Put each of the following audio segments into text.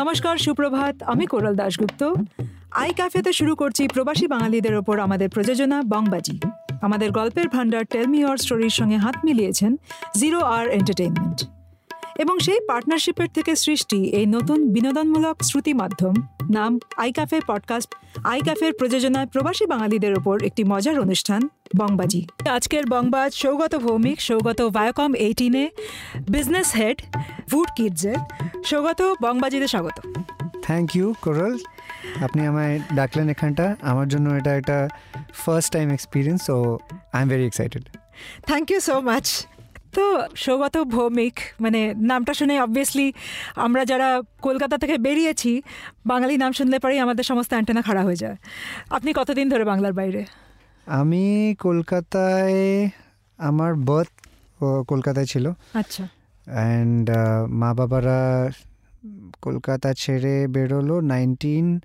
নমস্কার, সুপ্রভাত, আমি কোরাল দাশগুপ্ত। আই ক্যাফেতে শুরু করছি প্রবাসী বাঙালিদের ওপর আমাদের প্রযোজনা বংবাজি। আমাদের গল্পের ভান্ডার টেলমি অর স্টোরির সঙ্গে হাত মিলিয়েছেন জিরো আর এন্টারটেইনমেন্ট এবং সেই পার্টনারশিপের থেকে সৃষ্টি এই নতুন বিনোদনমূলক শ্রুতি মাধ্যম নাম আই ক্যাফে পডকাস্ট আই ক্যাফের প্রযোজনায় প্রবাসী বাঙালিদের ওপর একটি মজার অনুষ্ঠান বংবাজি। আজকের বংবাজ সৌগত ভৌমিক সৌগত ভায়োকম এইটিনে বিজনেস হেড ফুড কিডসের সৌগত বংবাজিতে স্বাগত। থ্যাংক ইউ কোরাল আপনি আমায় ডাকলেন এখানটা। আমার জন্য এটা একটা first time experience so I am very excited thank you so much তো সৌগত ভৌমিক মানে নামটা শুনে অবভিয়াসলি আমরা যারা কলকাতা থেকে বেরিয়েছি বাঙালি নাম শুনলে পরেই আমাদের সমস্ত অ্যান্টেনা খাড়া হয়ে যায়। আপনি কতদিন ধরে বাংলার বাইরে? আমি কলকাতায় আমার বার্থ কলকাতায় ছিল। আচ্ছা। অ্যান্ড মা বাবারা কলকাতা ছেড়ে বেরোলো নাইনটিন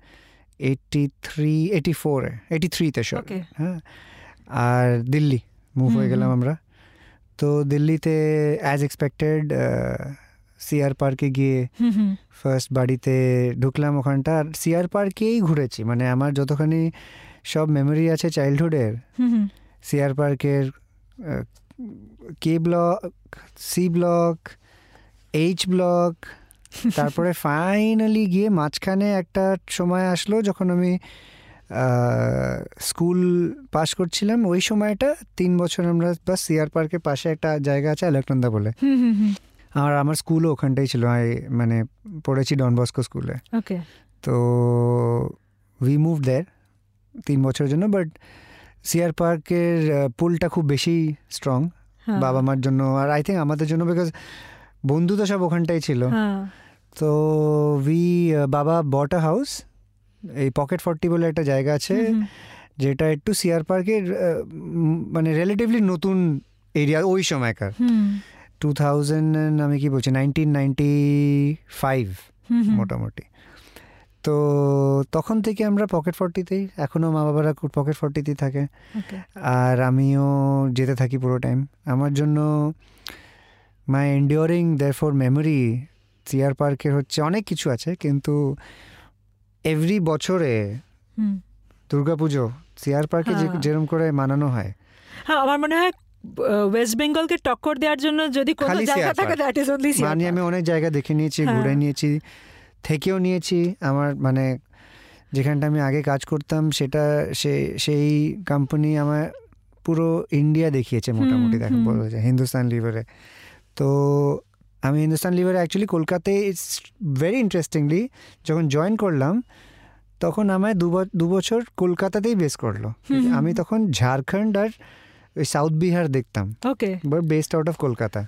এইটটি থ্রি এইটি ফোরে এইটি থ্রিতে সব হ্যাঁ। আর দিল্লি মুভ হয়ে গেলাম আমরা। তো দিল্লিতে অ্যাজ এক্সপেক্টেড সিআর পার্কে গিয়ে ফার্স্ট বাড়িতে ঢুকলাম ওখানটা আর সিআর পার্কেই ঘুরেছি মানে আমার যতখানি সব মেমোরি আছে চাইল্ডহুডের সিআর পার্কের K block C block H block তারপরে ফাইনালি গিয়ে মাঝখানে একটা সময় আসলো যখন আমি স্কুল পাশ করছিলাম। ওই সময়টা তিন বছর আমরা বাস সিআর পার্কের পাশে একটা জায়গা আছে আলেকনন্দা বলে। আর আমার স্কুলও ওখানটাই ছিল। আমি মানে পড়েছি ডন বস্কো স্কুলে ওকে তো উই মুভ দেয়ার তিন বছরের জন্য বাট সিআর পার্কের পুলটা খুব বেশি স্ট্রং হ্যাঁ। বাবা মার জন্য। আর আই থিঙ্ক আমাদের জন্য বিকজ বন্ধু তো সব ওখানটাই ছিল। হ্যাঁ। তো উই বাবা বট আ হাউস এই পকেট ফর্টি বলে একটা জায়গা আছে। যেটা একটু সিআর পার্কের মানে রিলেটিভলি নতুন এরিয়া ওই সময়কার। টু থাউজেন্ড আমি কি বলছি নাইনটিন নাইনটি ফাইভ। মোটামুটি। তো তখন থেকে আমরা পকেট ফর্টিতেই এখনও মা বাবারা পকেট ফর্টিতেই থাকে। আর আমিও যেতে থাকি পুরো টাইম আমার জন্য my endearing there for memory CR পার্কের হচ্ছে অনেক কিছু আছে কিন্তু এভরি বছরে দুর্গাপুজো সিআর পার্কে যে। যেরকম করে মানানো হয়। হ্যাঁ আমার মনে হয় ওয়েস্ট বেঙ্গলকে টক্কর দেওয়ার জন্য যদি কোনো জায়গা থাকে দ্যাট ইজ অনলি মানে আমি অনেক জায়গা দেখে নিয়েছি হ্যাঁ। ঘুরে নিয়েছি থেকেও নিয়েছি। আমার মানে যেখানটা আমি আগে কাজ করতাম সেটা সে সেই কোম্পানি আমার পুরো ইন্ডিয়া দেখিয়েছে মোটামুটি দেখো বলা যায় হিন্দুস্তান লিভারে তো আমি হিন্দুস্তান লিভারে অ্যাকচুয়ালি কলকাতায় ইটস ভেরি ইন্টারেস্টিংলি যখন জয়েন করলাম তখন আমায় দু বছর কলকাতাতেই বেস করল। আমি তখন ঝাড়খণ্ড আর ওই সাউথ বিহার দেখতাম। Okay but based out of Kolkata.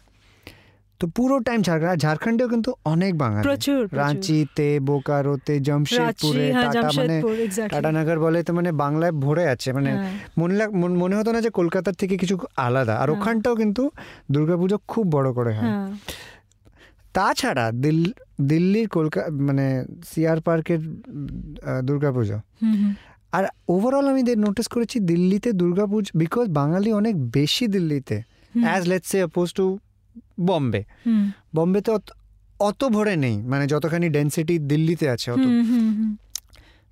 তো পুরো টাইম ঝাড়খণ্ড আর ঝাড়খণ্ডেও কিন্তু অনেক বাঙালি। প্রচুর। রাঁচিতে বোকারোতে জামশেদপুরে হ্যাঁ টাটা মানে টাটানগর বলে তো মানে বাংলায় ভরে আছে। মানে মনে লাগ মন- মনে হতো না যে কলকাতার থেকে কিছু আলাদা। আর হ্যাঁ। ওখানটাও কিন্তু দুর্গাপুজো খুব বড় করে হয়। হ্যাঁ। তাছাড়া দিল- দিল্লির কলকাতা মানে সিআর পার্কের দুর্গাপুজো। আর ওভারঅল আমি নোটিস করেছি দিল্লিতে দুর্গাপুজো বিকজ বাঙালি অনেক বেশি দিল্লিতে as let's say oppose to Bombay বম্বেতে অত- ভরে নেই মানে যতখানি ডেন্সিটি দিল্লিতে আছে অত।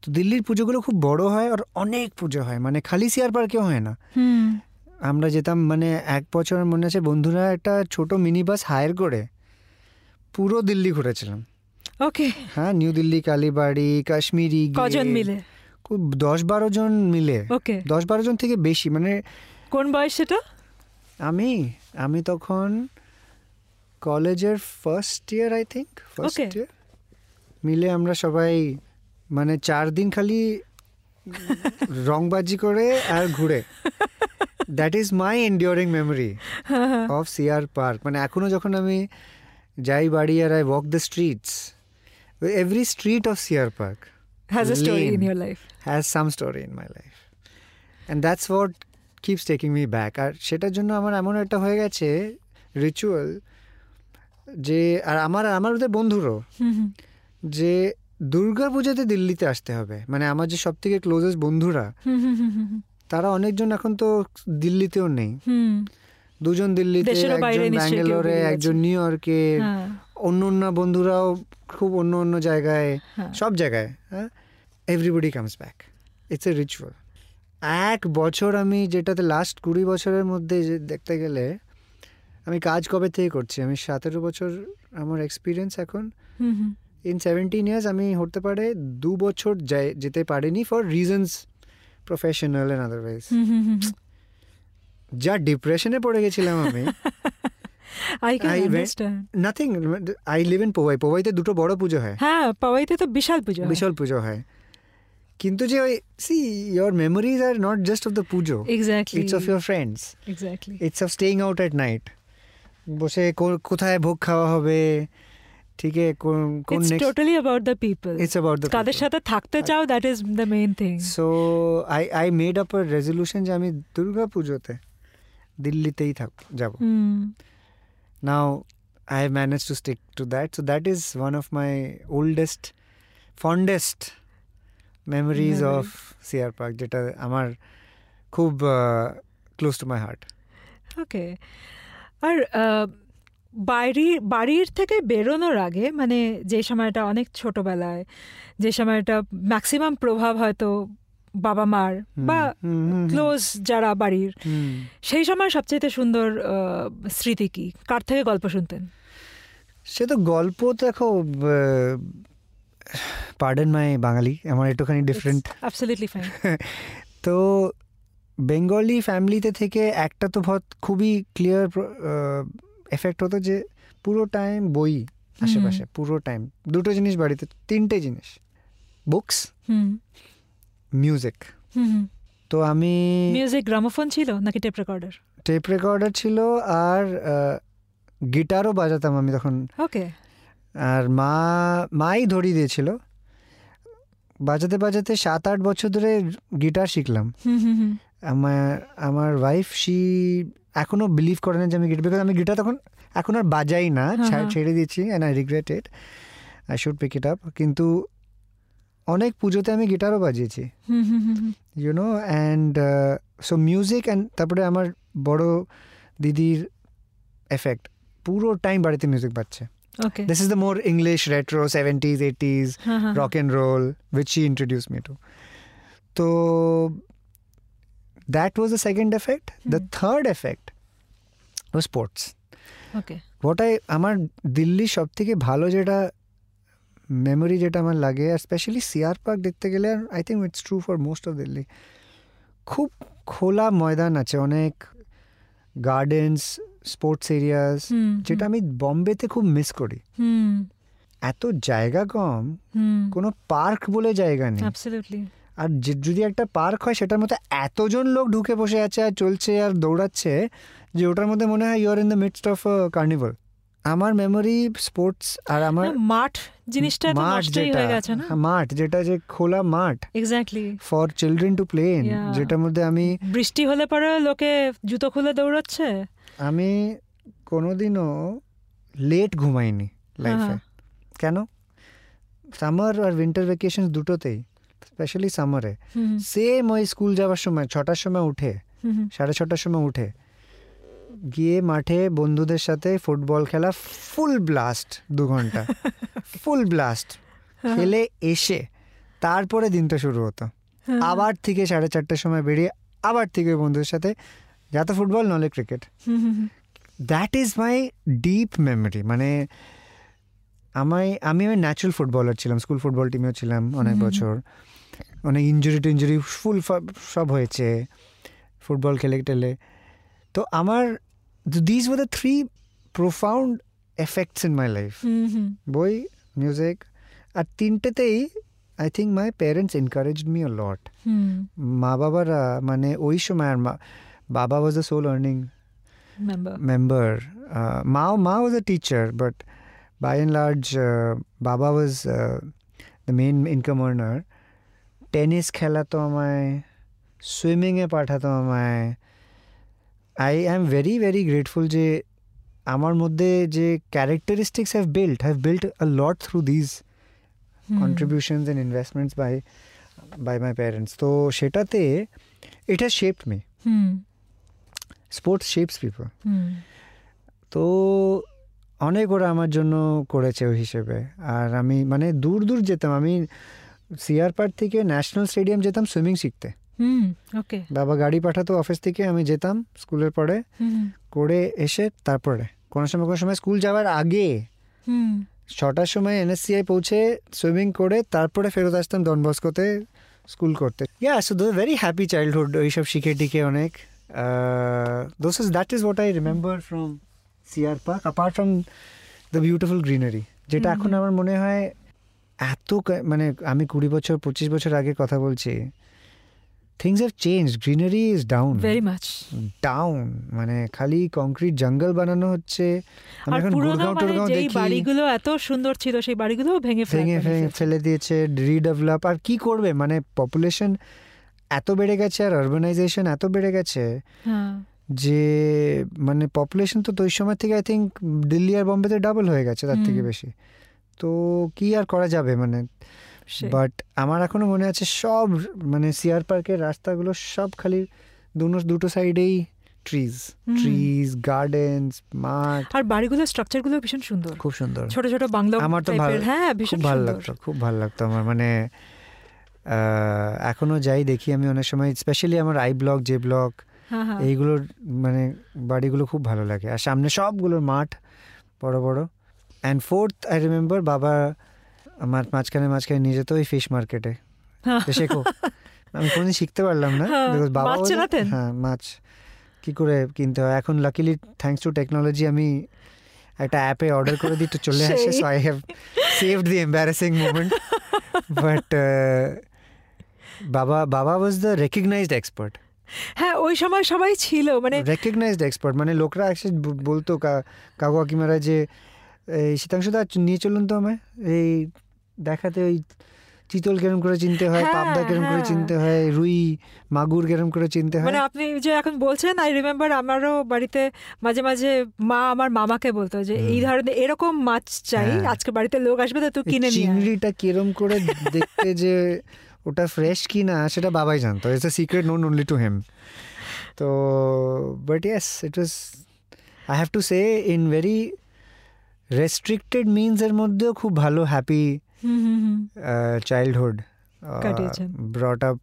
তো দিল্লির পুজোগুলো খুব বড় হয় আর অনেক পুজো হয় মানে খালি সিয়ার পার্কেও হয় না। আমরা যেতাম মানে এক বছর মনে আছে বন্ধুরা একটা ছোট মিনি বাস হায়ার করে পুরো দিল্লি ঘুরেছিলাম। ওকে হ্যাঁ নিউ দিল্লি কালীবাড়ি কাশ্মীরি কজন মিলে? দশ বারো জন মিলে। ওকে দশ বারো জন থেকে বেশি মানে কোন বয়স সেটা? আমি আমি তখন কলেজের first year I think first year মিলে আমরা সবাই মানে চার দিন খালি রংবাজি করে আর ঘুরে। That is my endearing memory of CR park মানে এখনও যখন আমি যাই বাড়ি আর I walk the streets every street of has a story in Lane. Your life has some story in my life and that's what keeps taking me back আর সেটার জন্য আমার এমন একটা হয়ে গেছে রিচুয়াল যে আর আমার আমার ওদের বন্ধুরও যে দুর্গা পুজোতে দিল্লিতে আসতে হবে। মানে আমার যে সব থেকে ক্লোজেস্ট বন্ধুরা তারা অনেকজন এখন তো দিল্লিতেও নেই। দুজন দিল্লিতে একজন ব্যাঙ্গালোরে একজন নিউ ইয়র্কে হ্যাঁ। অন্য অন্য বন্ধুরাও খুব অন্য অন্য জায়গায় হ্যাঁ। সব জায়গায় হ্যাঁ। Everybody comes back it's a ritual এক বছর আমি যেটাতে লাস্ট কুড়ি বছরের মধ্যে দেখতে গেলে আমি কাজ কবে থেকে করছি? আমি সতেরো বছর আমার এক্সপিরিয়েন্স এখন। ইন সেভেন্টিন ইয়ার্স আমি হতে পারে দু বছর যাই- যেতে পারিনি for reasons professional and otherwise যা ডিপ্রেশনে পড়ে গেছিলাম আমি। I can understand nothing I live in Powai পোয়াইতে দুটো বড় পুজো হয়। হ্যাঁ পাওয়াইতে তো বিশাল পুজো বিশাল পুজো হয়। কিন্তু যে ওই see your memories are not just of the puja. Exactly it's of your friends exactly it's of staying out at night বসে কোথায় ভোগ খাওয়া হবে? ঠিক আছে কোন কোন next totally about the people it's about the কাদের সাথে থাকতে চাও that is the main thing so I I made up a resolution যে আমি দুর্গা পুজোতে দিল্লিতেই থাক যাব। Now I have manage to stick to that so that is one of my oldest fondest memories. Of CR park যেটা আমার খুব close to my heart okay আর বাড়ির বাড়ির থেকে বেরোনোর আগে মানে যে সময়টা অনেক ছোটবেলায় যে সময়টা ম্যাক্সিমাম প্রভাব হয়তো বাবা মার বা ক্লোজ যারা বাড়ির সেই সময় সবচেয়ে সুন্দর স্মৃতি কি? কার থেকে গল্প শুনতেন? সে তো গল্প দেখো পার্ডেন মাই বাঙালি আমার একটুখানি ডিফারেন্ট অ্যাবসলিউটলি ফাইন তো বেঙ্গলি ফ্যামিলিতে থেকে একটা তো বহুত খুবই ক্লিয়ার এফেক্ট হতো যে পুরো টাইম বই আশেপাশে পুরো টাইম দুটো জিনিস বাড়িতে তিনটে জিনিস। বুকস মিউজিক তো আমি মিউজিক গ্রামোফোন ছিল নাকি টেপ রেকর্ডার টেপ রেকর্ডার ছিল আর গিটারও বাজাতাম আমি তখন। ওকে আর মা মাই ধরিয়ে দিয়েছিল। বাজাতে বাজাতে সাত আট বছর ধরে গিটার শিখলাম। আমার আমার ওয়াইফ সি এখনও বিলিভ করে না যে আমি গিটার বিকজ আমি গিটার তখন এখন আর বাজাই না। হ্যাঁ, হ্যাঁ। ছেড়ে দিয়েছি and I regret it I should pick it up কিন্তু অনেক পুজোতে আমি গিটারও বাজিয়েছি hmm hmm hmm hmm you know and so music and তারপরে আমার বড় দিদির এফেক্ট পুরো টাইম বাড়িতে মিউজিক বাজছে okay this is the more English retro seventies eighties হ্যাঁ হ্যাঁ rock and roll, which she introduced me to. So that was the second effect. The Hmm. third effect was sports. Okay What I আমার দিল্লি সব থেকে ভালো যেটা memory যেটা আমার লাগে আর স্পেশালি সিআর পার্ক দেখতে গেলে I think it's true for most of Delhi খুব খোলা ময়দান আছে অনেক গার্ডেন্স স্পোর্টস এরিয়াস যেটা আমি বম্বেতে খুব মিস করি। হুম। এত জায়গা কম কোনো পার্ক বলে জায়গা নেই। আর যদি একটা পার্ক হয় সেটার মধ্যে এতজন লোক ঢুকে বসে আছে আর চলছে আর দৌড়াচ্ছে যে ওটার মধ্যে মনে হয় you're in the midst of carnival আমার মেমোরি স্পোর্টস আর আমার মাঠ জিনিসটা তো মাঠ নষ্টই হয়ে গেছে না? হ্যাঁ, মাঠ যেটা যে খোলা মাঠ exactly for children to play in. যেটার মধ্যে আমি বৃষ্টি হলে পরে লোকে জুতো খুলে দৌড়চ্ছে? আমি কোনোদিনও লেট ঘুমাইনি লাইফে হ্যাঁ। কেন? সামার আর উইন্টার ভ্যাকেশন দুটোতেই স্পেশালি সামারে সেম ওই স্কুল যাওয়ার সময় ছটার সময় উঠে। সাড়ে ছটার সময় উঠে। গিয়ে মাঠে বন্ধুদের সাথে ফুটবল খেলা ফুল ব্লাস্ট দু ঘণ্টা। ফুল ব্লাস্ট খেলে এসে তারপরে দিনটা শুরু হতো। হ্যাঁ। আবার থেকে সাড়ে চারটের সময় বেরিয়ে আবার থেকে বন্ধুদের সাথে যা তো ফুটবল নলে cricket. That is my deep memory মানে আমায় আমি আমি ন্যাচুরাল ফুটবলার ছিলাম স্কুল ফুটবল টিমেও ছিলাম অনেক বছর। অনেক ইঞ্জুরি টিঞ্জুরি ফুল সব হয়েছে। ফুটবল খেলে টেলে। তো আমার this were the three profound effects in my life hmm hmm. বই মিউজিক আর তিনটেতেই I think my parents encourage me a lot hmm মা বাবারা মানে ওই সময় আর মা বাবা was the sole earning member member. Uh, Mao Mao was a teacher, but by and large, uh, Baba was uh, the main income earner. Tennis খেলাতো আমায় সুইমিংয়ে পাঠাতো আমায় I am very very grateful যে আমার মধ্যে যে characteristics have built have built a lot through these contributions and investments by by my parents তো সেটাতে it has shaped me. Hmm sports shapes people. হুম তো অনেক ওরা আমার জন্য করেছে ওই হিসেবে। আর আমি মানে দূর দূর যেতাম। আমি সিআর পার্ক থেকে ন্যাশনাল স্টেডিয়াম যেতাম সুইমিং শিখতে। হুম ওকে। বাবা গাড়ি পাঠাতো অফিস থেকে আমি যেতাম স্কুলের পরে। করে এসে তারপরে কোনো সময় কোনো সময় স্কুল যাওয়ার আগে ছটার সময় এনএসসিআই পৌঁছে সুইমিং করে তারপরে ফেরত আসতাম ডনবস্কোতে স্কুল করতে। Yeah so the very happy childhood ওইসব শিখে টিকে অনেক। Those is that is what I remember from CR park apart from the beautiful greenery যেটা এখন আমার মনে হয় এত মানে আমি কুড়ি বছর পঁচিশ বছর আগে কথা বলছি things have change greenery is down very much down মানে খালি কংক্রিট জঙ্গল বানানো হচ্ছে। আর এখন পুরোনো মানে যেই বাড়িগুলো এত সুন্দর ছিল সেই বাড়িগুলো ভেঙে ভেঙে। ফেলে দিয়েছে রিডেভেলপ আর কি করবে? মানে পপুলেশন এত বেড়ে গেছে আর আরবানাইজেশন এত বেড়ে গেছে হ্যাঁ। যে মানে পপুলেশন তো ওই সময় থেকে আই থিঙ্ক দিল্লি আর বম্বেতে ডাবল হয়ে গেছে তার থেকে বেশি। তো কি আর করা যাবে? মানে। বাট আমার এখনও মনে আছে সব মানে সিআর পার্কের রাস্তাগুলো সব খালি দুনো দুটো সাইডেই ট্রিজ ট্রিজ গার্ডেন্স মাঠ। আর বাড়িগুলোর স্ট্রাকচারগুলো ভীষণ সুন্দর। খুব সুন্দর। ছোট ছোট বাংলো আমার তো ভালো- হ্যাঁ ভীষণ ভালো লাগতো খুব ভালো লাগতো আমার। মানে আহ, এখনও যাই দেখি আমি অনেক সময় স্পেশালি আমার আই ব্লক যে ব্লক এইগুলোর মানে বাড়িগুলো খুব ভালো লাগে। আর সামনে সবগুলোর মাঠ বড় বড়। অ্যান্ড ফোর্থ আই রিমেম্বার বাবা আমার মাঝখানে মাঝখানে নিয়ে যেত ওই ফিশ মার্কেটে হ্যাঁ। শেখো আমি কোনোদিন শিখতে পারলাম না। হ্যাঁ, বাবা মাছ হ্যাঁ মাছ। কি করে কিনতে হয়? এখন লাকিলি থ্যাঙ্কস টু টেকনোলজি আমি একটা অ্যাপে অর্ডার করে দিই তো চলে আসে so I have saved the embarrassing moment but বাবা বাবা ওয়াজ দ্য রেকগনাইজড এক্সপার্ট হ্যাঁ ওই সময় সবাই ছিল মানে রেকগনাইজড এক্সপার্ট মানে লোকরা এসে বলতো কা- কাকু কাকিমারা যে এই শীতাংশু দা নিয়ে চলুন তো আমায়। এই দেখাতে ওই চিতল কেরম করে চিনতে হয় হ্যাঁ, পাবদা কেরম করে হ্যাঁ। চিনতে হয় রুই মাগুর কেরম করে চিনতে হয় মানে আপনি যে এখন বলছেন আই রিমেম্বার আমারও বাড়িতে মাঝে মাঝে মা আমার মামাকে বলতো যে এই ধরনের এরকম মাছ চাই হ্যাঁ। আজকে বাড়িতে লোক আসবে তো তুই কিনে। চিংড়িটা কিরম করে দেখতে যে ওটা ফ্রেশ কি না সেটা বাবাই জানতো it's a secret known only to him তো but yes it was I have to say in very restricted means এর মধ্যেও খুব ভালো হ্যাপি। Uh, childhood uh, কাটিয়েছেন। brought up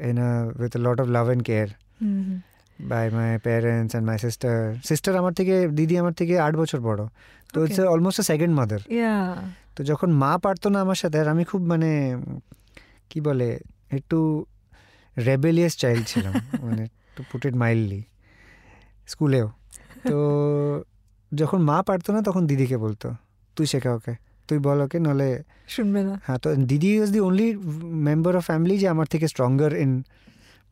in a with a lot of love and care. Hmm, hmm. by my parents and my sister. Sister আমার থেকে দিদি আমার থেকে আট বছর বড়। তো ইটস. অলমোস্ট সেকেন্ড মাদার তো যখন মা পারতো না আমার সাথে আর আমি খুব মানে কি বলে একটু রেবেলিয়াস চাইল্ড ছিলাম। মানে টু পুট ইট মাইল্ডলি স্কুলেও। তো যখন মা পারতো না তখন দিদিকে বলতো তুই শেখা ওকে। তুই বল ওকে নলে শুনবে না। হ্যাঁ তো দিদি is the only member of family যে আমার থেকে স্ট্রঙ্গার ইন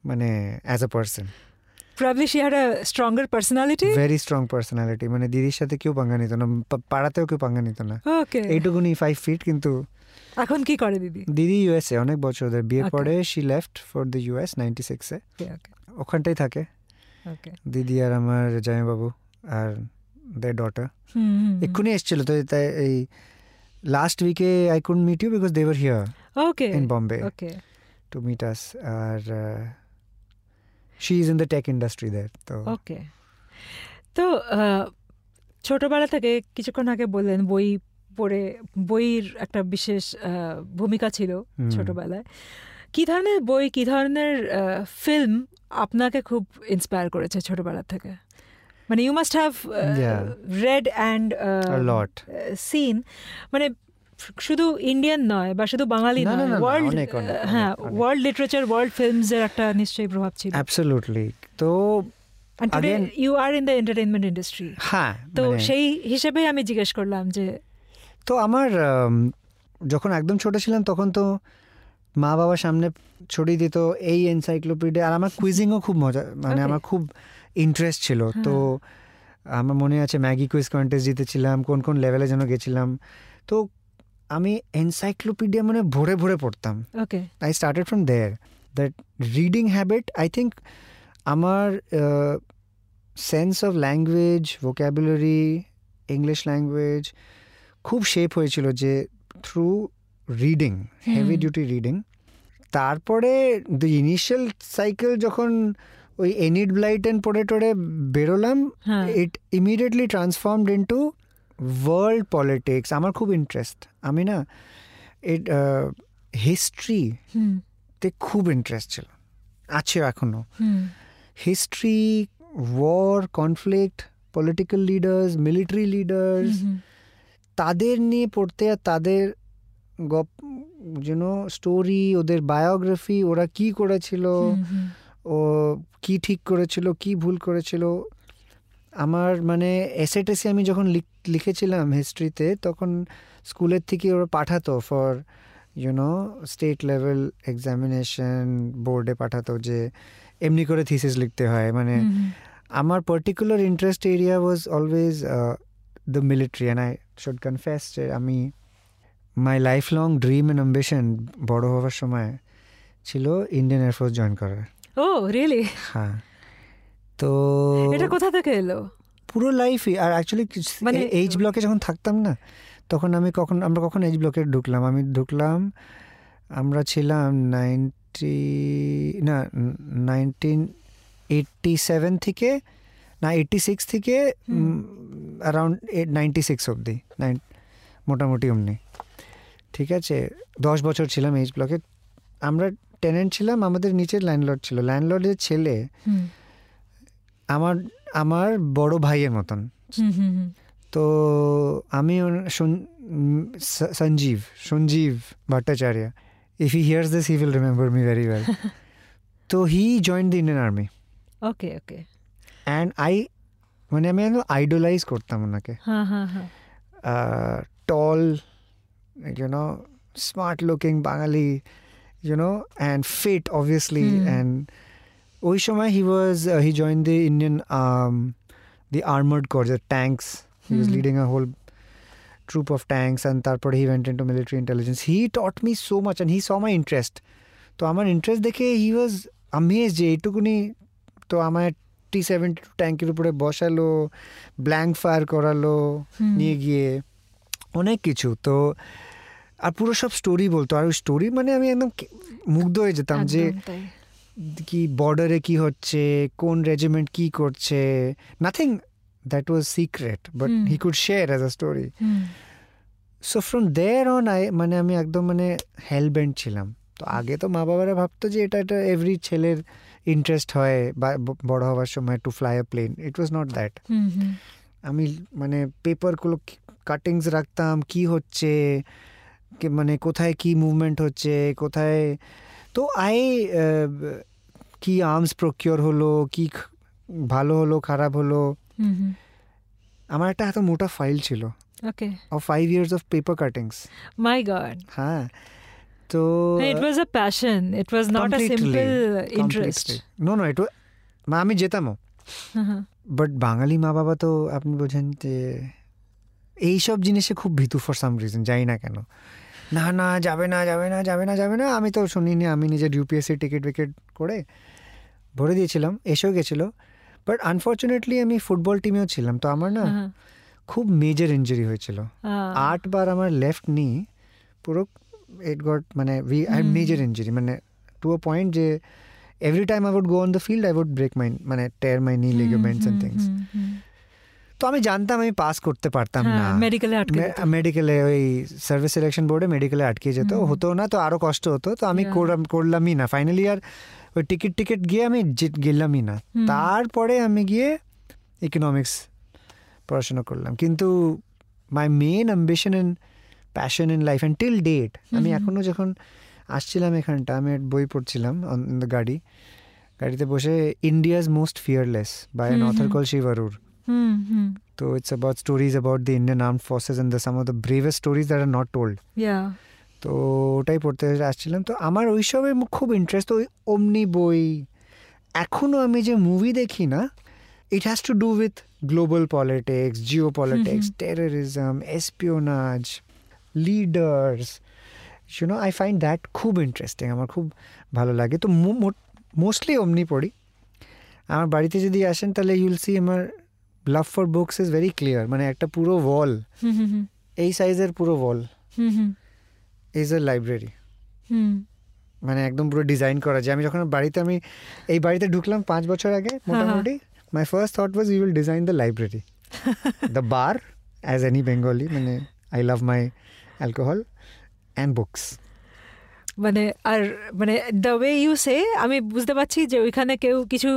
মানে as a person probably she had a stronger personality very strong personality মানে দিদির সাথে কেউ পাঙ্গা নিত না পাড়াতেও কেউ পাঙ্গা নিত না। ওকে এইটুকুনি ফাইভ ফিট কিন্তু এখন কি করে দিদি? দিদি ইউএসএ অনেক বছর ধরে। বিয়ের. পরে she left for the US ninety সিক্সে ওখানটাই থাকে। দিদি আর আমার জামাইবাবু আর দে ডটার এক্ষুনি এসেছিল তো তাই এই লাস্ট উইকে I could meet you because they were here okay in Bombay okay to meet us. আর she is in the tech industry there. তো ওকে তো আহ, ছোটবেলা থেকে কিছুক্ষণ আগে বললেন বই পড়ে বইয়ের একটা বিশেষ আহ, ভূমিকা ছিল। ছোটবেলায় কি ধরনের বই কি ধরনের ফিল্ম আপনাকে খুব ইন্সপায়ার করেছে ছোটবেলা থেকে মানে you must have read and lot. Seen মানে শুধু ইন্ডিয়ান নয় বা শুধু বাঙালি নয় ওয়ার্ল্ড অনেক, হ্যাঁ। ওয়ার্ল্ড লিটারেচার ওয়ার্ল্ড ফিল্মস এর একটা নিশ্চয়ই প্রভাব ছিল Absolutely. তো today Again- you are in the হ্যাঁ তো মানে- সেই হিসেবে আমি জিজ্ঞেস করলাম যে তো আমার যখন একদম ছোট ছিলাম তখন তো মা বাবা সামনে ছড়িয়ে দিত এই এনসাইক্লোপিডিয়া আর আমার কুইজিংও খুব মজা মানে আমার খুব ইন্টারেস্ট ছিল। তো আমার মনে আছে ম্যাগি কুইজ কন্টেস্ট জিতেছিলাম কোন কোন লেভেলে যেন গেছিলাম। তো আমি এনসাইক্লোপিডিয়া মানে ভরে ভরে পড়তাম। Okay I started from there. That reading habit I think আমার sense of language language, English language খুব শেপ হয়েছিল যে through reading heavy duty reading তারপরে দ্য ইনিশিয়াল সাইকেল যখন ওই এনিড ব্লাইটেন পড়ে টড়ে বেরোলাম it immediately transformed into world politics আমার খুব ইন্টারেস্ট আমি না এ হিস্ট্রি হুম। তে খুব ইন্টারেস্ট ছিল আছে এখনও history war conflict political leaders military leaders তাদের নিয়ে পড়তে আর তাদের গপ যেন স্টোরি ওদের বায়োগ্রাফি ওরা কি করেছিল। ও কি ঠিক করেছিল কি ভুল করেছিল? আমার মানে এসে টেসে আমি যখন লিখ- লিখেছিলাম হিস্ট্রিতে তখন স্কুলের থেকে ওরা পাঠাতো for you know state level examination বোর্ডে পাঠাতো যে এমনি করে থিসিস লিখতে হয়। মানে। আমার particular interest area was always the military and I should confess যে আমি my lifelong dream and ambition বড় হওয়ার সময় ছিল ইন্ডিয়ান এয়ারফোর্স জয়েন করার। ও রিয়েলি হ্যাঁ। তো এটা কোথা থেকে এলো? পুরো লাইফই আর অ্যাকচুয়ালি মানে- এইচ ব্লকে যখন থাকতাম না তখন আমি কখন আমরা কখন এইচ ব্লকে ঢুকলাম? আমি ঢুকলাম আমরা ছিলাম নাইনটি না নাইনটিন এইটটি সেভেন থেকে না এইটটি সিক্স থেকে। অ্যারাউন্ড নাইনটি সিক্স অবধি নাইন মোটামুটি অমনি। ঠিক আছে? দশ বছর ছিলাম এইচ ব্লকে আমরা টেনেন্ট ছিলাম আমাদের নিচের ল্যান্ডলর্ড ছিল। ল্যান্ডলর্ডের ছেলে আমার আমার বড় ভাইয়ের মতন। তো আমি Sanjeev Sanjeev Bhattacharya. If he hears this he will remember me very well তো he join the Indian army okay okay and I মানে আমি একদম আইডোলাইজ করতাম ওনাকে। হ্যাঁ হ্যাঁ হ্যাঁ। Tall you know smart looking Bangali. You know and fit obviously Hmm. And ওই সময় he was he join the Indian the armoured corps the tanks he was Hmm. Leading a whole troop of tanks and তারপরে he went into military intelligence he taught me so much and he saw my interest তো আমার interest দেখে হি ওয়াজ আমেজ যে এইটুকুনি তো আমার টি seventy two ট্যাঙ্কের উপরে বসালো ব্ল্যাঙ্ক ফায়ার করালো হুম। নিয়ে গিয়ে অনেক কিছু তো আর পুরো সব স্টোরি বলতো। আর ওই স্টোরি মানে আমি একদম মুগ্ধ হয়ে যেতাম যে কি বর্ডারে কি হচ্ছে কোন রেজিমেন্ট কি করছে nothing that was secret but he could share as a story so from there on I মানে আমি একদম মানে হেলবেন্ট ছিলাম। তো আগে তো মা বাবারা ভাবতো যে এটা এটা এভরি ছেলের ইন্টারেস্ট হয় বা বড় হওয়ার সময় to fly a plane it was not that. আমি মানে পেপারগুলো কাটিংস রাখতাম কি হচ্ছে মানে কোথায় কি মুভমেন্ট হচ্ছে কোথায় তো আই কি আর্মস প্রকিওর হলো কি ভালো হলো খারাপ হলো। আমার একটা এত মোটা ফাইল ছিল। Okay of five years of paper cuttings my god হ্যাঁ তো it was a passion it was not a simple interest no no এটা মা আমি যেতামও। বাট বাঙালি মা বাবা তো আপনি বোঝেন যে এইসব জিনিসে খুব ভীতু ফর সাম রিজন জানি না কেন। না না যাবে না যাবে না যাবে না যাবে না। আমি তো শুনিনি আমি নিজের ইউপিএসসি টিকিট উইকেট করে ভরে দিয়েছিলাম এসেও গেছিল। বাট আনফর্চুনেটলি আমি ফুটবল টিমেও ছিলাম তো আমার না খুব মেজর ইঞ্জুরি হয়েছিল। আটবার আমার লেফট নি পুরো ইট গট মানে উই আই। মেজর ইঞ্জুরি মানে টু আ পয়েন্ট যে every time I would go on the field I would break my মানে টেয়ার মাই নি লিগামেন্টস অ্যান্ড থিংস তো আমি জানতাম আমি পাস করতে পারতাম না। মেডিকেলে আটকে মেডিকেলে ওই সার্ভিস সিলেকশন বোর্ডে মেডিকেলে আটকে যেত। হতো না তো আরও কষ্ট হতো। তো আমি করলাম করলামই না। ফাইনালি আর ওই টিকিট টিকিট গিয়ে আমি গেলামই না। তারপরে আমি গিয়ে ইকোনমিক্স পড়াশোনা করলাম। কিন্তু my main ambition and passion in life and till date আমি এখনও যখন আসছিলাম এখানটা আমি বই পড়ছিলাম অন দ্য গাড়ি। গাড়িতে বসে India's most fearless by an author call Shiv about stories about the Indian arm forces and the some of the bravest stories that are not told Yeah. তো ওটাই পড়তে আসছিলাম। তো আমার ওইসবে খুব ইন্টারেস্ট ওই অমনি বই। এখনও আমি যে মুভি দেখি না it has to do with global politics geopolitics terrorism espionage leaders you know I find that খুব ইন্টারেস্টিং আমার খুব ভালো লাগে। তো মোস্টলি অমনি পড়ি। আমার বাড়িতে যদি আসেন তাহলে ইউল সি আমার love for books is very clear মানে একটা পুরো ওয়াল। এই সাইজের পুরো ওয়াল। ইজ এ লাইব্রেরি মানে একদম পুরো ডিজাইন করা যে আমি যখন বাড়িতে আমি এই বাড়িতে ঢুকলাম পাঁচ বছর আগে মোটামুটি my first thought was you will design the library the bar as any Bengali মানে I love my alcohol and books মানে আর মানে দ্য ওয়ে ইউ সে আমি বুঝতে পারছি যে ওইখানে কেউ কিছু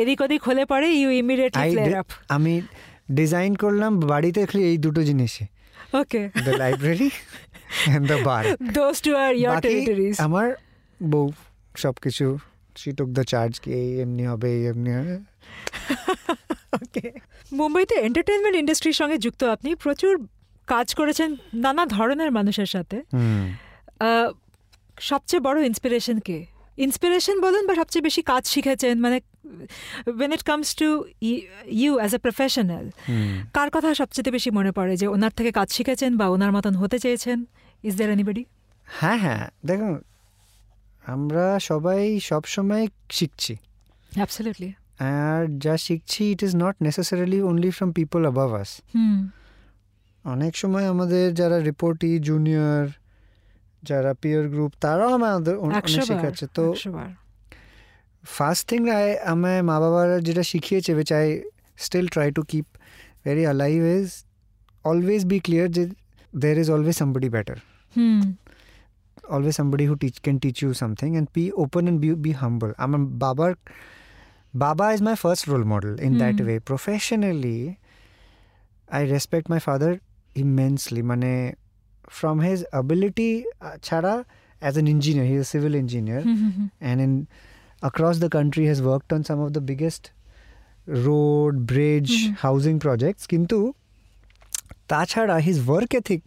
এদিক ওদিক হলে পরে ইউ ইমিডিয়েটলি ফ্লেয়ার আপ আমি ডিজাইন করলাম বাড়িতে খালি এই দুটো জিনিসই okay the library and the bar those two are your territories আমার বউ সব কিছু শি টুক দ্য চার্জ কি এই এমনি হবে এই এমনি হবে। ওকে মুম্বাইতে এন্টারটেনমেন্ট ইন্ডাস্ট্রির সঙ্গে যুক্ত আপনি প্রচুর কাজ করেছেন নানা ধরনের মানুষের সাথে। সবচেয়ে বড় ইন্সপিরেশন কে? ইন্সপিরেশন বলুন বা সবচেয়ে বেশি কাজ শিখেছেন মানে when it comes to you as a professional কার কথা সবচেয়ে বেশি মনে পড়ে যে ওনার থেকে কাজ শিখেছেন বা ওনার মতন হতে চেয়েছেন? ইজ দেয়ার এনিবডি হ্যাঁ হ্যাঁ দেখুন আমরা সবাই সব সময় শিখছি। অ্যাবসলিউটলি আর যা শিখছি it is not necessarily only from people above us hmm. অনেক সময় আমাদের যারা রিপোর্টি জুনিয়র যারা পিয়ার গ্রুপ তারাও আমাদের অনেক একশো বার শেখাচ্ছে তো একশো বার ফার্স্ট থিং আমায় মা বাবারা যেটা শিখিয়েছে which I still try to keep very alive is always be clear যে there is always somebody better hmm always somebody who teach can teach you something and be open and be be humble. I'm a Baba. Baba is my first role model in that Hmm. way. Professionally, I respect my father immensely. Mane, from his ability, uh, chara as an engineer, he is a civil engineer, hmm, hmm, hmm. and in across the country has worked on some of the biggest road, bridge, Mhm. housing projects. Kintu, tachara his work ethic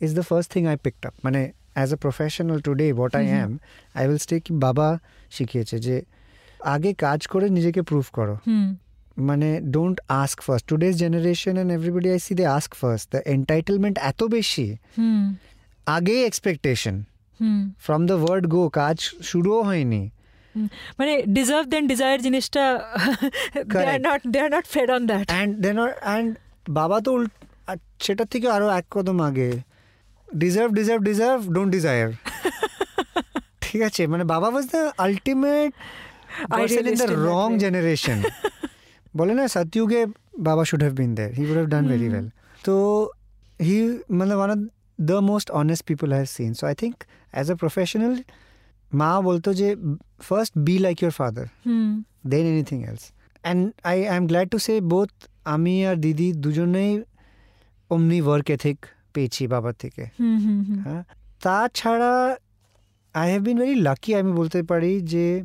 is the first thing I picked up. মানে as a professional today what I Mhm. Am I will stay কি বাবা শিখিয়েছে যে আগে কাজ করে নিজেকে prove করো হুম মানে don't ask first today's generation and everybody I see they ask first the entitlement এত বেশি হুম। আগেই expectation from the word go কাজ শুরুও হয়নি। মানে ডিজার্ভ দেন ডিজায়ার জিনিসটা they are not they are not fed on that and then and বাবা তো উল্ট সেটার থেকে আরও এক কদম আগে deserve deserve deserve don't desire ঠিক আছে? মানে বাবা was the ultimate person in Idealist the in বলে না সত্যুগে বাবা should have been there he would have done very. Well তো হি মানে one of the most honest people have seen so I think as a professional মা বলতো যে first be like your father then anything else and I I am glad to say both আমি আর দিদি দুজনেই অমনি work ethic পেয়েছি বাবার থেকে হ্যাঁ তাছাড়া I have been very lucky আমি বলতে পারি যে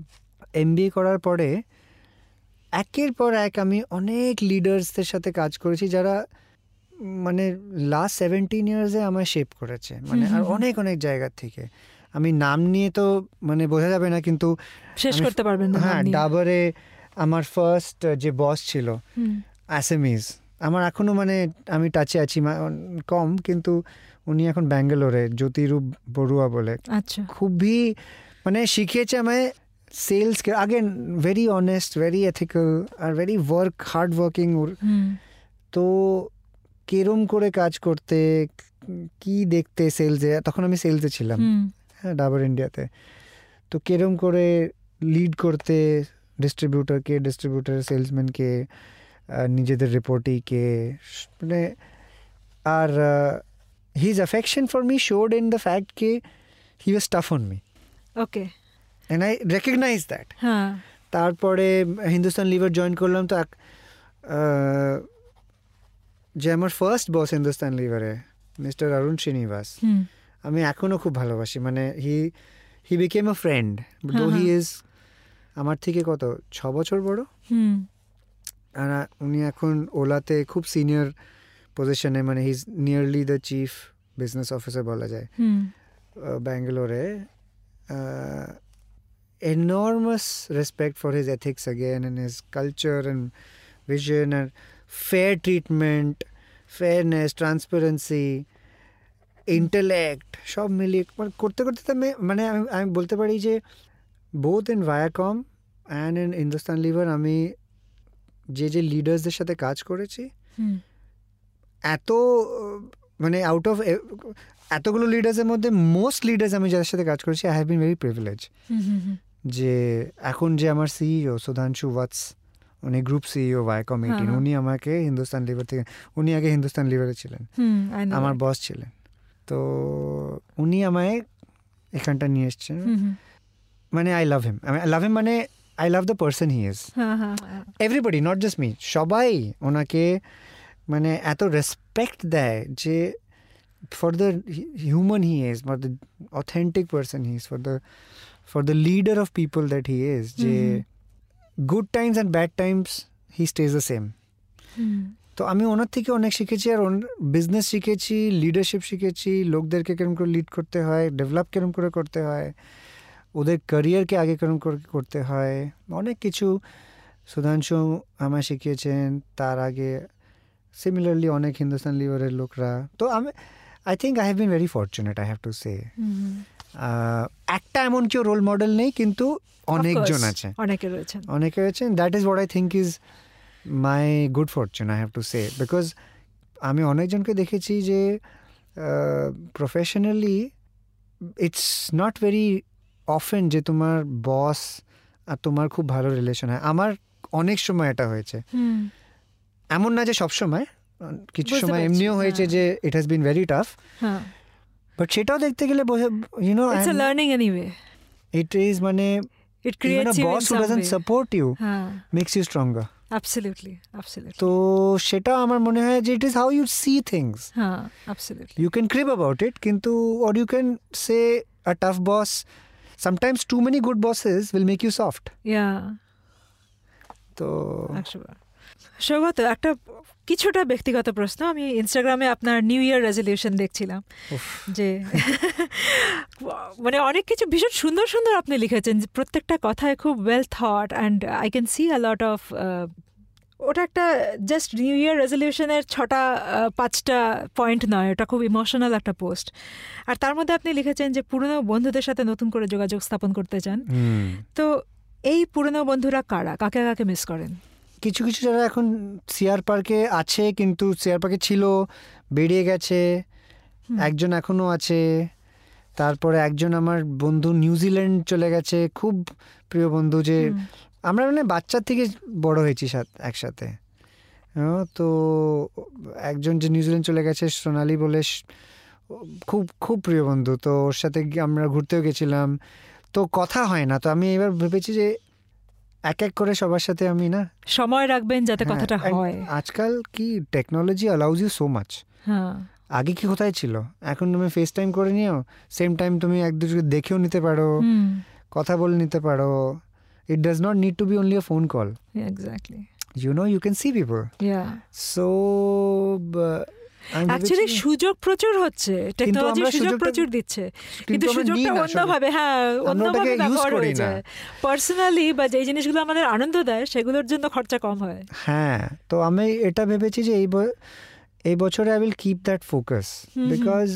এম করার পরে একের পর এক আমি অনেক লিডার্সদের সাথে কাজ করেছি যারা মানে লাস্ট সেভেন্টিন ইয়ার্সে আমায় শেপ করেছে মানে আর। অনেক অনেক জায়গার থেকে। আমি নাম নিয়ে তো মানে বোঝা যাবে না কিন্তু শেষ করতে পারবেন না হ্যাঁ ডাবরে আমার ফার্স্ট যে বস ছিল অ্যাসেমিজ আমার এখনও মানে আমি টাচে আছি কম কিন্তু উনি এখন ব্যাঙ্গালোরে জ্যোতিরূপ বড়ুয়া বলে। আচ্ছা। খুবই মানে শিখিয়েছে আমায় সেলস আগে ভেরি অনেস্ট ভেরি এথিক্যাল আর very work hard working hmm তো কেরম করে কাজ করতে কি দেখতে সেলসে তখন আমি সেলসে ছিলাম হুম। হ্যাঁ ডাবর ইন্ডিয়াতে তো। কেরম করে লিড করতে ডিস্ট্রিবিউটারকে ডিস্ট্রিবিউটার সেলসম্যানকে নিজেদের রিপোর্টিকে মানে আর his affection for me showed in the fact K he was tough on me okay and I recognize that হ্যাঁ। তারপরে হিন্দুস্তান লিভার জয়েন করলাম তো এক- যে আমার ফার্স্ট বস হিন্দুস্তান লিভারে মিস্টার অরুণ শ্রীনিবাস আমি এখনও খুব ভালোবাসি মানে হি হি বিকেম আ ফ্রেন্ড দো হি। ইজ আমার থেকে কত ছ বছর বড়? আর উনি এখন ওলাতে খুব সিনিয়র পজিশনে মানে he is nearly the chief business officer বলা যায়। ব্যাঙ্গালোরে enormous respect for his ethics again and his culture and vision and fair treatment fairness transparency intellect সব মিলিয়ে মানে করতে করতে তো মানে আমি আমি বলতে পারি যে both in Viacom and in Hindustan Lever আমি যে যে লিডার্সদের সাথে কাজ করেছি এত মানে আউট অফ এতগুলো লিডার্সের মধ্যে মোস্ট লিডার্স আমি যাদের সাথে কাজ করেছি I have been very privilege যে এখন যে আমার সিইও সুধাংশু ওয়াটস উনি গ্রুপ সিইও ভাইকম এইটিন। উনি আমাকে হিন্দুস্তান লিভার থেকে উনি আগে হিন্দুস্তান লিভারে ছিলেন আমার বস ছিলেন তো উনি আমায় এখানটা নিয়ে এসছেন। মানে I love him I love him মানে I love the person he is. Everybody not just me সবাই ওনাকে মানে এত রেসপেক্ট দেয় যে for the human he is for the authentic person he is for the for the leader of people that he is যে good times and bad times he stays the same hmm. তো আমি ওনার থেকে অনেক শিখেছি আর business শিখেছি leadership শিখেছি লোকদেরকে কেরম করে লিড করতে হয় ডেভেলপ কেরম করে করতে হয় ওদের ক্যারিয়ারকে আগে কেরম করে করতে হয় অনেক কিছু সুধাংশু আমায় শিখিয়েছেন তার আগে সিমিলারলি অনেক হিন্দুস্তান লিভারের লোকরা তো আমি I think I have been very fortunate I have to say hmm. একটা এমন কেউ রোল মডেল নেই কিন্তু অনেকজন আছে। অনেকে রয়েছেন। অনেকে আছেন that is what I think is my good fortune I have to say because আমি অনেকজনকে দেখেছি যে professionally it's not very often যে তোমার বস আর তোমার খুব ভালো রিলেশন হয়। আমার অনেক সময় এটা হয়েছে। হুম। এমন না যে সব সময় কিছু সময় এমনিও হয়েছে হ্যাঁ। যে it has been very tough হ্যাঁ বাট সেটাও দেখতে গেলে you know it's a learning anyway it is মানে it even creates a you in boss who some doesn't way support you হ্যাঁ makes you stronger absolutely absolutely তো সেটা আমার মনে হয় যে it is how you see things হ্যাঁ absolutely you can crib about it কিন্তু or you can say a tough boss sometimes to many good bosses will make you soft yeah তো একশোবার সৌগত একটা কিছুটা ব্যক্তিগত প্রশ্ন। আমি ইনস্টাগ্রামে আপনার নিউ ইয়ার রেজলিউশন দেখছিলাম যে মানে অনেক কিছু ভীষণ সুন্দর সুন্দর আপনি লিখেছেন। যে প্রত্যেকটা কথায় খুব well thought and I can see a lot of ওটা একটা জাস্ট নিউ ইয়ার রেজলিউশনের ছটা পাঁচটা পয়েন্ট নয়। ওটা খুব ইমোশনাল একটা পোস্ট আর তার মধ্যে আপনি লিখেছেন যে পুরনো বন্ধুদের সাথে নতুন করে যোগাযোগ স্থাপন করতে চান। তো এই পুরনো বন্ধুরা কারা? কাকে কাকে মিস করেন? কিছু কিছু যারা এখন সিআর পার্কে আছে কিন্তু সিআর পার্কে ছিল বেরিয়ে গেছে একজন এখনও আছে তারপরে একজন আমার বন্ধু নিউজিল্যান্ড চলে গেছে খুব প্রিয় বন্ধু যে আমরা মানে বাচ্চার থেকে বড় হয়েছি সাথ- একসাথে। তো একজন যে নিউজিল্যান্ড চলে গেছে সোনালি বলে খুব খুব প্রিয় বন্ধু তো ওর সাথে আমরা ঘুরতেও গেছিলাম। তো কথা হয় না তো আমি এবার ভেবেছি যে এক এক করে সবার সাথে আমি না সময় রাখবেন যাতে হ্যাঁ, কথাটা হয়। আজকাল কি technology allows you so much হ্যাঁ। আগে কি কোথায় ছিল? এখন তুমি ফেস টাইম করে নিও সেম টাইম তুমি এক দুজনকে দেখেও নিতে পারো কথা বলে নিতে পারো। It does not need to be only a phone call exactly you know you can see people yeah so uh, আমি অ্যাকচুয়ালি সুযোগ প্রচুর হচ্ছে। টেকনোলজি সুযোগ প্রচুর দিচ্ছে। কিন্তু সুযোগটা অন্যভাবে হ্যাঁ অন্যভাবে ব্যবহার হয়ে যায় পার্সোনালি বা যেই জিনিসগুলো আমাদের আনন্দ দেয় সেগুলোর জন্য খরচা কম হয়। হ্যাঁ তো আমি এটা ভেবেছি যে এই এই বছরে I will keep that focus. Because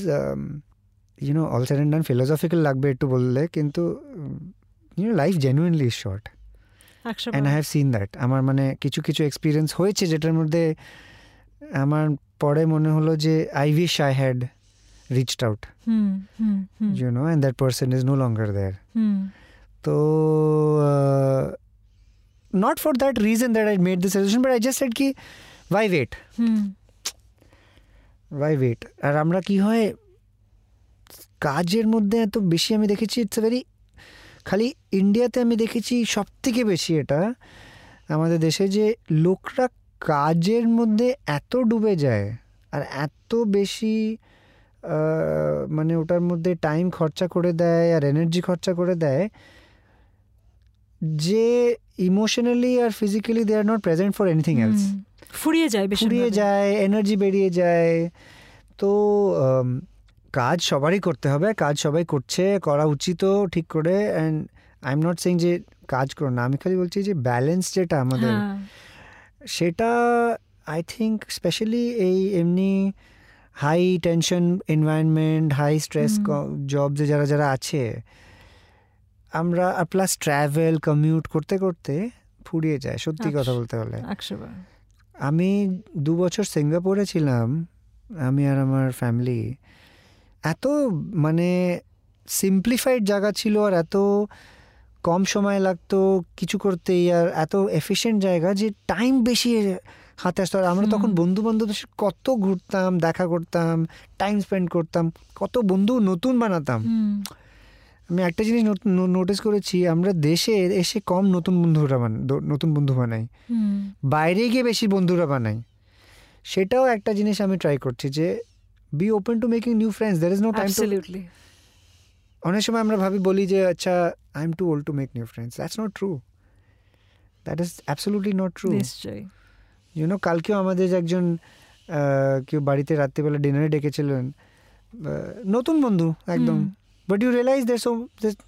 you know all side and done philosophical লাগবে একটু বললে কিন্তু you know life genuinely short and I have seen that আমার মানে কিছু কিছু এক্সপিরিয়েন্স হয়েছে যেটার মধ্যে আমার পরে মনে হলো যে I wish I had reached out and that person is no longer there hmm so uh, not for that reason that i made this resolution but i just said ki why wait hmm why wait আর আমরা কি হয় কাজের মধ্যে এত বেশি আমি দেখেছি ইটস ভেরি খালি ইন্ডিয়াতে আমি দেখেছি সব থেকে বেশি এটা আমাদের দেশে যে লোকরা কাজের মধ্যে এত ডুবে যায় আর এত বেশি মানে ওটার মধ্যে টাইম খরচা করে দেয় আর এনার্জি খরচা করে দেয় যে emotionally R physically they are not present for anything else ফুরিয়ে যায় বেশি ফুরিয়ে যায় এনার্জি বেরিয়ে যায়। তো কাজ সবারই করতে হবে কাজ সবাই করছে করা উচিতও ঠিক করে। And I am not saying যে কাজ করো না আমি খালি বলছি যে ব্যালেন্স যেটা আমাদের হ্যাঁ। সেটা আই থিঙ্ক স্পেশালি এই এমনি high tension environment high stress. জবসে যারা যারা আছে আমরা আর প্লাস ট্রাভেল কমিউট করতে করতে ফুরিয়ে যায় সত্যি কথা। বলতে হলে আমি দু বছর সিঙ্গাপুরে ছিলাম আমি আর আমার ফ্যামিলি এত মানে সিম্পলিফাইড জায়গা ছিল আর এত কম সময় লাগতো কিছু করতেই আর এত এফিশিয়েন্ট জায়গা যে টাইম বেশি হাতে আসতো। আর আমরা তখন। বন্ধু বান্ধবদের কত ঘুরতাম দেখা করতাম টাইম স্পেন্ড করতাম কত বন্ধু নতুন বানাতাম। আমি একটা জিনিস নোটিস করেছি আমরা দেশে এসে কম নতুন বন্ধুরা বান দ- নতুন বন্ধু বানাই। বাইরে গিয়ে বেশি বন্ধুরা বানাই। সেটাও একটা জিনিস আমি ট্রাই করছি যে be open to making new friends there is no time. অনেক সময় আমরা ভাবি বলি যে আচ্ছা I am too old to make new friends that's not true that is absolutely not true নিশ্চয়ই ইউনো কালকেও আমাদের একজন কেউ বাড়িতে রাত্রিবেলা ডিনারে ডেকেছিলেন নতুন বন্ধু একদম। But you realise they so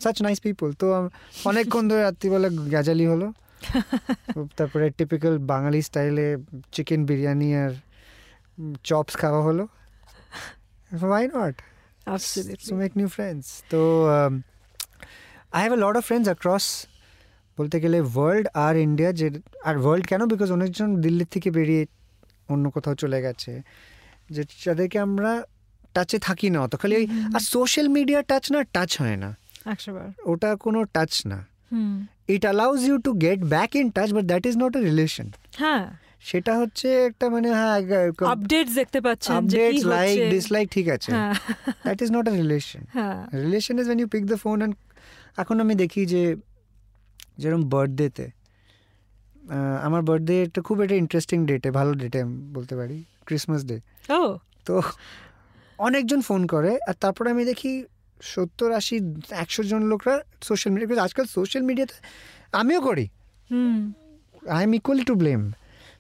such nice people তো অনেকক্ষণ ধরে রাত্রিবেলা গাজালি হলো। তারপরে টিপিক্যাল বাঙালি স্টাইলে চিকেন বিরিয়ানি আর চপস খাওয়া হলো। Why not to absolutely. make new friends. So um, I have a lot of friends across বলতে গেলে ওয়ার্ল্ড আর ইন্ডিয়া যে আর ওয়ার্ল্ড কেন? বিকজ অনেকজন দিল্লি থেকে বেরিয়ে অন্য কোথাও চলে গেছে যে যাদেরকে আমরা টাচে থাকি না অত। খালি ওই আর সোশ্যাল মিডিয়া টাচ না টাচ হয় না। ওটা কোনো টাচ না। It allows you to get back in touch but that is not a relation হ্যাঁ। সেটা হচ্ছে একটা মানে হ্যাঁ আপডেটস দেখতে পাচ্ছেন যে আপডেট কি লাইক ডিসলাইক ঠিক আছে। That is not a relation relation is when you pick the phone and এখন আমি দেখি যে যেরকম বার্থডেতে আমার বার্থডে একটা খুব একটা ইন্টারেস্টিং ডেটে ভালো ডেটে আমি বলতে পারি ক্রিসমাস ডে ও। তো অনেকজন ফোন করে আর তারপরে আমি দেখি সত্তর আশি একশো জন লোকরা সোশ্যাল মিডিয়া আজকাল সোশ্যাল মিডিয়াতে আমিও করি। হুম। I am equally to blame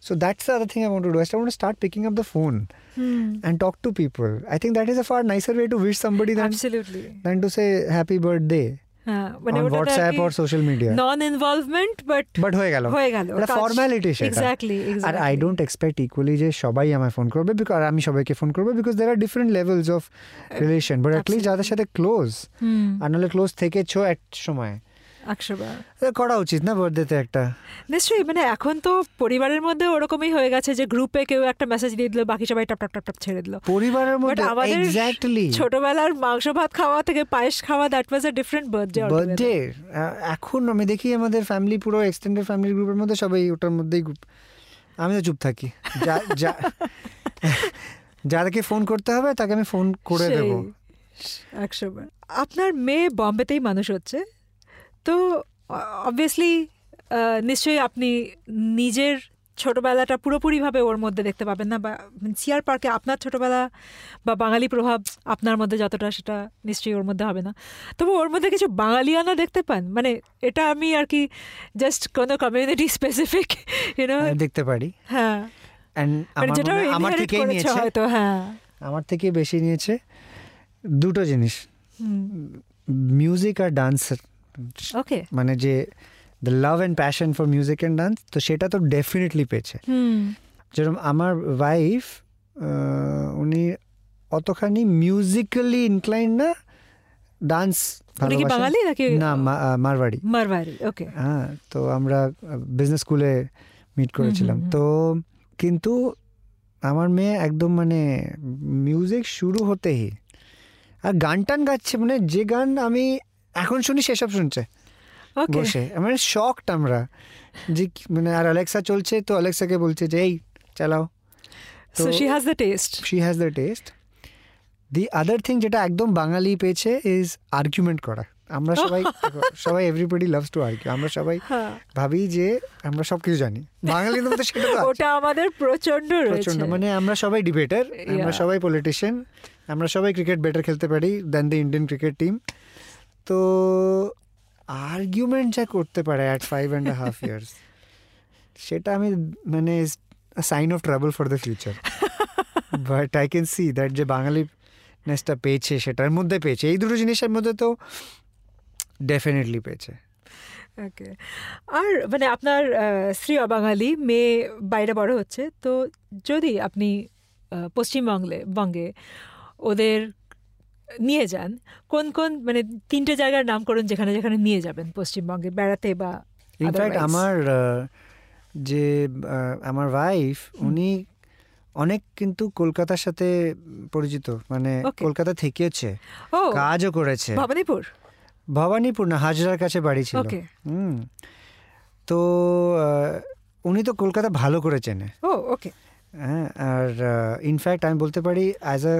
So that's the other thing I want to do I want start picking up the phone hmm and talk to people. I think that is a far nicer way to wish somebody than, absolutely than to say happy birthday হ্যাঁ মানে on ওটা WhatsApp or social media. Non involvement but But হয়ে গেল হয়ে গেল এটা formality সেটা exactly R I don't expect equally যে সবাই আমায় ফোন করবে বিকজ আমি সবাইকে ফোন করবো because there are different levels of relation but at least যাদের সাথে ক্লোজ হুম আর নাহলে ক্লোজ থেকেছো এক সময় একশো বার করা উচিত না বার্থডেতে একটা? নিশ্চয়ই মানে এখন তো পরিবারের মধ্যে ওরকমই হয়ে গেছে যে গ্রুপে কেউ একটা মেসেজ দিয়ে দিল বাকি সবাই টপ টপ টপ টপ ছেড়ে দিল। পরিবারের মধ্যে আমাদের এক্স্যাক্টলি ছোটবেলার মাংস ভাত খাওয়া থেকে পায়েস খাওয়া that was a different birthday birthday এখন আমি দেখি আমাদের ফ্যামিলি পুরো এক্সটেন্ডেড ফ্যামিলি গ্রুপের মধ্যে সবাই ওটার মধ্যেই গ্রুপ আমি তো চুপ থাকি। যা- যা- যাদেরকে ফোন করতে হবে তাকে আমি ফোন করে দেবো। একশো বার আপনার মেয়ে বম্বেতেই মানুষ হচ্ছে? তো অবভিয়াসলি নিশ্চয়ই আপনি নিজের ছোটবেলাটা পুরোপুরিভাবে ওর মধ্যে দেখতে পাবেন না বা সিয়ার পার্কে আপনার ছোটবেলা বা বাঙালি প্রভাব আপনার মধ্যে যতটা সেটা নিশ্চয়ই ওর মধ্যে হবে না। তবু ওর মধ্যে কিছু বাঙালিয়ানা দেখতে পান? মানে এটা আমি আর কি জাস্ট কোনো কমিউনিটি স্পেসিফিক ইউনো দেখতে পারি। হ্যাঁ। মানে আমার যেটা আমার থেকেই নিয়েছে। হয়তো হ্যাঁ। আমার থেকে বেশি নিয়েছে। দুটো জিনিস। মিউজিক আর ডান্স ওকে মানে যে the love and passion for music and dance তো সেটা তো ডেফিনেটলি পেয়েছে। যেরকম আমার ওয়াইফ উনি অতখানি মিউজিক্যালি ইনক্লাইন না ডান্স বাঙালি নাকি? না মারবাড়ি ওকে হ্যাঁ তো আমরা বিজনেস স্কুলে মিট করেছিলাম। তো কিন্তু আমার মেয়ে একদম মানে মিউজিক শুরু হতেই আর গান টান গাচ্ছে মানে যে গান আমি এখন শুনি সেসব শুনছে। বসে। মানে শকড আমরা। যে মানে আর অ্যালেক্সা চলছে তো অ্যালেক্সাকে বলছে যে এই চালাও। So she has the taste she has the taste the other thing যেটা একদম বাঙালি পেয়েছে ইজ আর্গুমেন্ট করা। আমরা সবাই সবাই এভরিবডি লাভস টু আর্কিউ আমরা সবাই হ্যাঁ। ভাবি যে আমরা সব কিছু জানি। বাঙালি মধ্যে সেটা তো ওটা আমাদের প্রচণ্ড প্রচণ্ড মানে আমরা সবাই ডিবেটার আমরা সবাই পলিটিশিয়ান আমরা সবাই ক্রিকেট বেটার খেলতে পারি then the Indian cricket team তো আর্গুমেন্ট যা করতে পারে at five and half years সেটা আমি মানে sign off travel for the future but I can see that যে বাঙালি নেসটা পেয়েছে সেটার মধ্যে পেয়েছে। এই দুটো জিনিসের মধ্যে তো ডেফিনেটলি পেয়েছে। ওকে আর মানে আপনার স্ত্রী অবাঙালি মেয়ে বাইরে বড় হচ্ছে তো যদি আপনি পশ্চিমবঙ্গে বঙ্গে ওদের নিয়ে যান। কোন কোন মানে তিনটে জায়গার নাম করুন যেখানে যেখানে নিয়ে যাবেন পশ্চিমবঙ্গে বেড়াতে বা ইনফ্যাক্ট আমার যে আমার ওয়াইফ উনি অনেক কিন্তু কলকাতার সাথে পরিচিত মানে কলকাতা থেকেছে। কাজও করেছে। ভবানীপুর? ভবানীপুর না হাজরার কাছে বাড়ি ছিল। হুম। তো উনি তো কলকাতা ভালো করে চেনে। ও ওকে। হ্যাঁ আর ইনফ্যাক্ট আমি বলতে পারি as a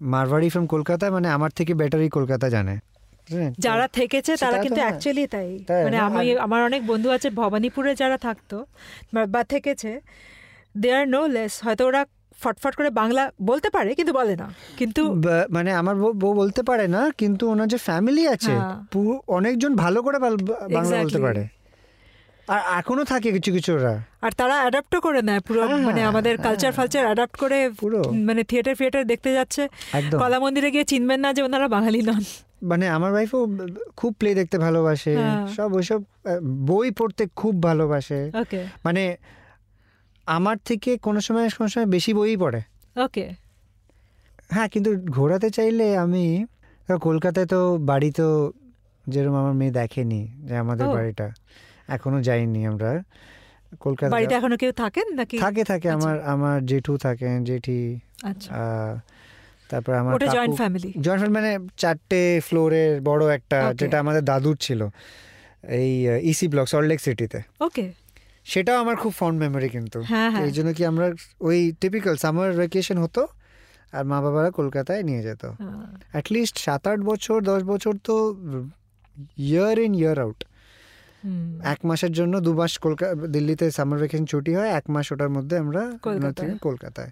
Marwari from Kolkata মানে আমার থেকে বেটারই কলকাতা জানে। যারা থেকেছে তারা কিন্তু অ্যাকচুয়ালি তাই। মানে আমি আমার অনেক বন্ধু আছে ভবানীপুরে যারা থাকতো বা- থেকেছে দে আর নো লেস হয়তো ওরা ফটফট করে বাংলা বলতে পারে কিন্তু বলে না। কিন্তু মানে আমার বউ বলতে পারে না কিন্তু ওনার যে ফ্যামিলি আছে হ্যাঁ। অনেকজন ভালো করে বাংলা বলতে পারে। আর এখনও থাকে কিছু কিছুরা আর তারা অ্যাডাপ্টও করে নেয় পুরো হ্যাঁ, মানে আমাদের কালচার ফালচার অ্যাডাপ্ট করে পুরো। মানে থিয়েটার ফিয়েটার দেখতে যাচ্ছে। কলা মন্দিরে গিয়ে চিনবেন না যে ওনারা বাঙালি নন। মানে আমার ওয়াইফও খুব প্লে দেখতে ভালোবাসে। হ্যাঁ। সব ওইসব বই পড়তে খুব ভালোবাসে। ওকে। মানে আমার থেকে কোনো সময় কোনো সময় বেশি বই পড়ে। ওকে। হ্যাঁ কিন্তু ঘোরাতে চাইলে আমি কলকাতায় তো বাড়ি তো যেরকম আমার মেয়ে দেখেনি যে আমাদের বাড়িটা। এখনও যাইনি আমরা। কলকাতা বাড়িতে এখনও কেউ থাকেন নাকি? থাকে থাকে আচ্ছা। আমার আমার জেঠু থাকেন জেঠি আচ্ছা। তারপর আমার ওটা জয়েন্ট ফ্যামিলি জয়েন্ট ফ্যামিলি মানে চারটে ফ্লোরের বড় একটা যেটা আমাদের দাদুর ছিল। এই ইসি ব্লক সল্টলেক সিটিতে ওকে সেটাও আমার খুব ফন্ড মেমোরি কিন্তু। হ্যাঁ হ্যাঁ। এই জন্য কি আমরা ওই টিপিক্যাল সামার ভ্যাকেশন হতো আর মা বাবারা কলকাতায় নিয়ে যেত। অ্যাটলিস্ট সাত আট বছর দশ বছর তো ইয়ার ইন ইয়ার আউট। এক মাসের জন্য দু মাস কলকাতা দিল্লিতে সামার ভ্যাকেশন ছুটি হয় এক মাস ওটার মধ্যে আমরা কলকাতায়।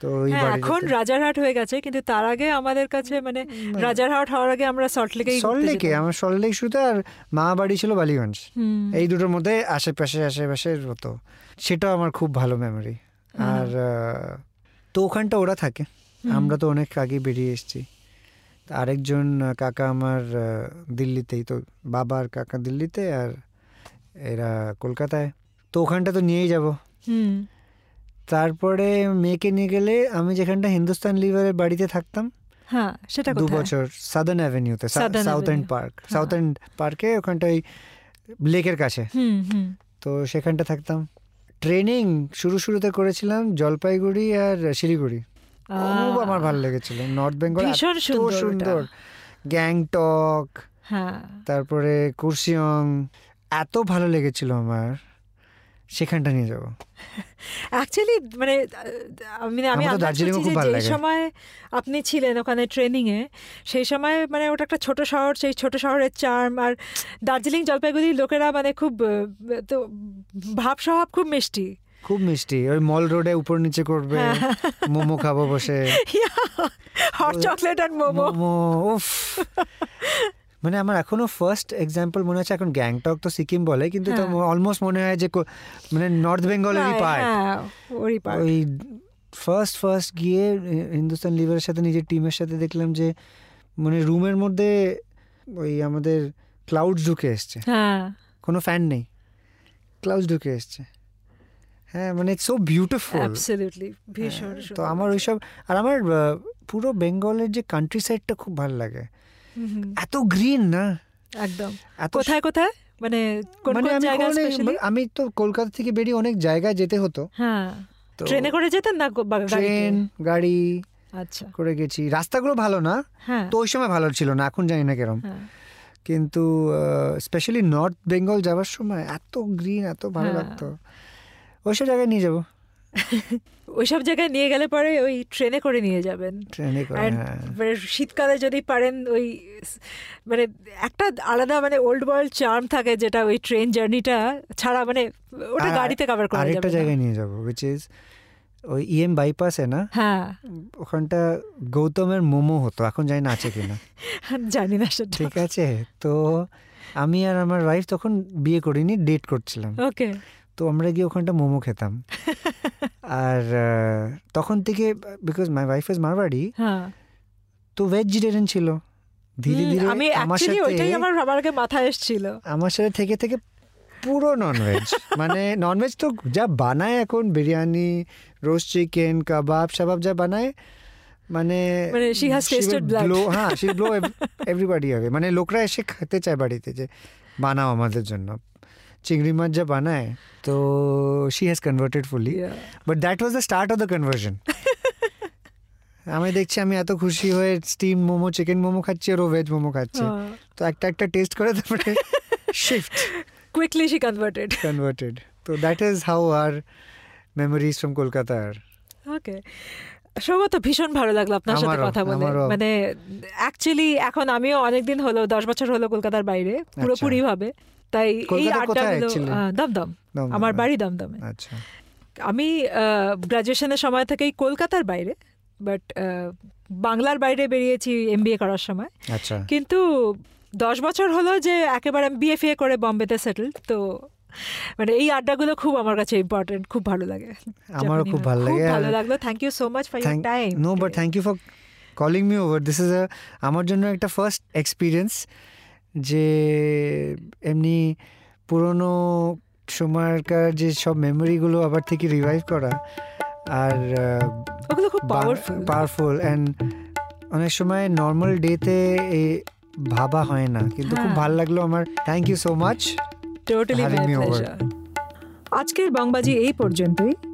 তো হ্যাঁ, এখন রাজারহাট হয়ে গেছে কিন্তু তার আগে আমাদের কাছে মানে রাজারহাট হওয়ার আগে আমরা সল্টলেকে যেতাম। আমার সল্টলেক শুতে আর মা বাড়ি ছিল বালিগঞ্জ। এই দুটোর মধ্যে আশেপাশে আশেপাশে হতো সেটাও আমার খুব ভালো মেমোরি। আর তো ওখানটা ওরা থাকে। আমরা তো অনেক আগে বেরিয়ে এসেছি। আরেকজন কাকা আমার দিল্লিতেই তো বাবার কাকা দিল্লিতে আর এরা কলকাতায়। তো ওখানটা তো নিয়েই যাব। হুম। তারপরে মেয়েকে নিয়ে গেলে আমি যেখানটা হিন্দুস্তান লিভারের বাড়িতে থাকতাম হ্যাঁ সেটা দু বছর southern অ্যাভিনিউতে South End Park. South End পার্কে ওখানটায় লেকের কাছে। হুম হুম। তো সেখানটা থাকতাম। ট্রেনিং শুরু শুরুতে করেছিলাম জলপাইগুড়ি আর শিলিগুড়ি। খুব আমার ভালো লেগেছিল। নর্থ বেঙ্গল ভীষণ সুন্দর সুন্দর। গ্যাংটক হ্যাঁ। তারপরে কুরসিয়ং এত ভালো লেগেছিল আমার। সেখানটা নিয়ে যাব। অ্যাকচুয়ালি মানে আহ, আমি করছি খুব ভালো লাগে। সময় আপনি ছিলেন ওখানে ট্রেনিং এ সেই সময় মানে ওটা একটা ছোট শহর সেই ছোট শহরের চার্ম আর দার্জিলিং জলপাইগুড়ির লোকেরা মানে খুব তো ভাব স্বভাব খুব মিষ্টি। খুব মিষ্টি। ওই মল রোডে উপর নিচে করবে হ্যাঁ। মোমো খাব বসে। হট চকলেট আর মোমো উফ। মানে আমার এখনও ফার্স্ট এক্সাম্পল মনে হচ্ছে এখন গ্যাংটক তো সিকিম বলে কিন্তু তো হ্যাঁ। অলমোস্ট মনে হয় যে মানে নর্থ বেঙ্গলেরই হ্যাঁ পার্ট ওই ফার্স্ট ফার্স্ট গিয়ে হিন্দুস্তান লিভারের সাথে নিজের টিমের সাথে দেখলাম যে মানে রুমের মধ্যে ওই আমাদের ক্লাউড ঢুকে এসছে। হ্যাঁ। কোনো ফ্যান নেই। ক্লাউড ঢুকে এসছে। হ্যাঁ মানে ইটস সো বিউটিফুল অ্যাবসলিউটলি ভীষণ তো আমার ওইসব আর আমার পুরো বেঙ্গলের যে কান্ট্রি সাইডটা খুব ভালো লাগে। এত গ্রিন না? একদম। কোথায় কোথায়? মানে মানে আমি আমি তো কলকাতা থেকে বেরিয়ে অনেক জায়গায় যেতে হতো। হ্যাঁ। ট্রেনে করে যেতেন না? ট্রেন গাড়ি আচ্ছা। করে গেছি। রাস্তাগুলো ভালো না? হ্যাঁ। তো ওই সময় ভালো ছিল না এখন জানি না কেরম। হ্যাঁ। কিন্তু স্পেশালি নর্থ বেঙ্গল যাওয়ার সময় এত গ্রিন এত ভালো হ্যাঁ। লাগতো। ওইসব জায়গায় নিয়ে যাব। ওইসব জায়গায় নিয়ে গেলে পরে ওই ট্রেনে করে নিয়ে যাবেন। ট্রেনে করে হ্যাঁ। মানে শীতকালে যদি পারেন ওই মানে একটা আলাদা মানে ওল্ড ওয়ার্ল্ড চার্ম থাকে যেটা ওই ট্রেন জার্নিটা ছাড়া মানে ওটা গাড়িতে কভার করা আরেকটা যাবে না। জায়গায় নিয়ে যাব উইচ ইজ ওই ইএম বাইপাসে না? হ্যাঁ। ওখানটা গৌতমের মোমো হতো এখন জানি না আছে কিনা। জানি না সেটা। ঠিক আছে তো আমি আর আমার ওয়াইফ তখন বিয়ে করিনি ডেট করছিলাম। ওকে তো আমরা গিয়ে ওখানটা মোমো খেতাম। আর তখন থেকে because my wife is Marwari তো ভেজিটেরিয়ান ছিল। ধীরে ধীরে আমি আমার সাথে ওইটাই আমার মাথায় এসেছিল। আমার সাথে থেকে থেকে পুরো ননভেজ মানে ননভেজ তো যা বানায় এখন বিরিয়ানি রোস্ট চিকেন কাবাব শাবাব যা বানায় মানে মানে has she will tasted হ্যাঁ শি ব্লো এভরিবাডি হবে মানে লোকরা এসে খেতে চায় বাড়িতে যে বানাও আমাদের জন্য। চিংড়ি মাছ যা বানায় তো she has converted fully. But that was the start of the conversion আমি দেখছি আমি এত খুশি হয়ে স্টিম মোমো চিকেন মোমো খাচ্ছি আর ও ভেজ মোমো খাচ্ছে। হ্যাঁ। তো একটা একটা টেস্ট করে তারপরে shift quickly she converted converted তো দ্যাট ইজ হাউ আর মেমোরিজ ফ্রম কলকাতা আর ওকে সৌগত ভীষণ ভালো লাগল আপনার সাথে কথা বলে। মানে অ্যাকচুয়ালি এখন আমিও অনেকদিন হলো দশ বছর হলো কলকাতার বাইরে পুরোপুরি ভাবে তাই এই আড্ডাগুলো দমদম আমার আচ্ছা। বাড়ি দমদমে। আচ্ছা। আমি গ্রাজুয়েশনের সময় থেকেই কলকাতার বাইরে বাট বাংলার বাইরে বেরিয়েছি এম করার সময়। আচ্ছা। কিন্তু দশ বছর হলো যে একেবারে আমি বিএফএ করে বম্বেতে সেটেল তো মানে এই আড্ডাগুলো খুব আমার কাছে ইম্পর্টেন্ট খুব ভালো লাগে। আমারও খুব ভালো লাগে। ভালো লাগল। Thank you so much for your time no but thank you for calling me over this is আমার জন্য একটা ফার্স্ট এক্সপিরিয়েন্স যে এমনি পুরনো সময়কার যে সব মেমোরিগুলো আবার থেকে রিভাইভ করা আর ওগুলো খুব পাওয়ারফুল পাওয়ারফুল অ্যান্ড অনেক সময় নর্মাল ডেতে এই ভাবা হয় না। কিন্তু খুব হ্যাঁ। ভালো লাগল আমার। Thank you so much totally আজকের বংবাজি এই পর্যন্তই।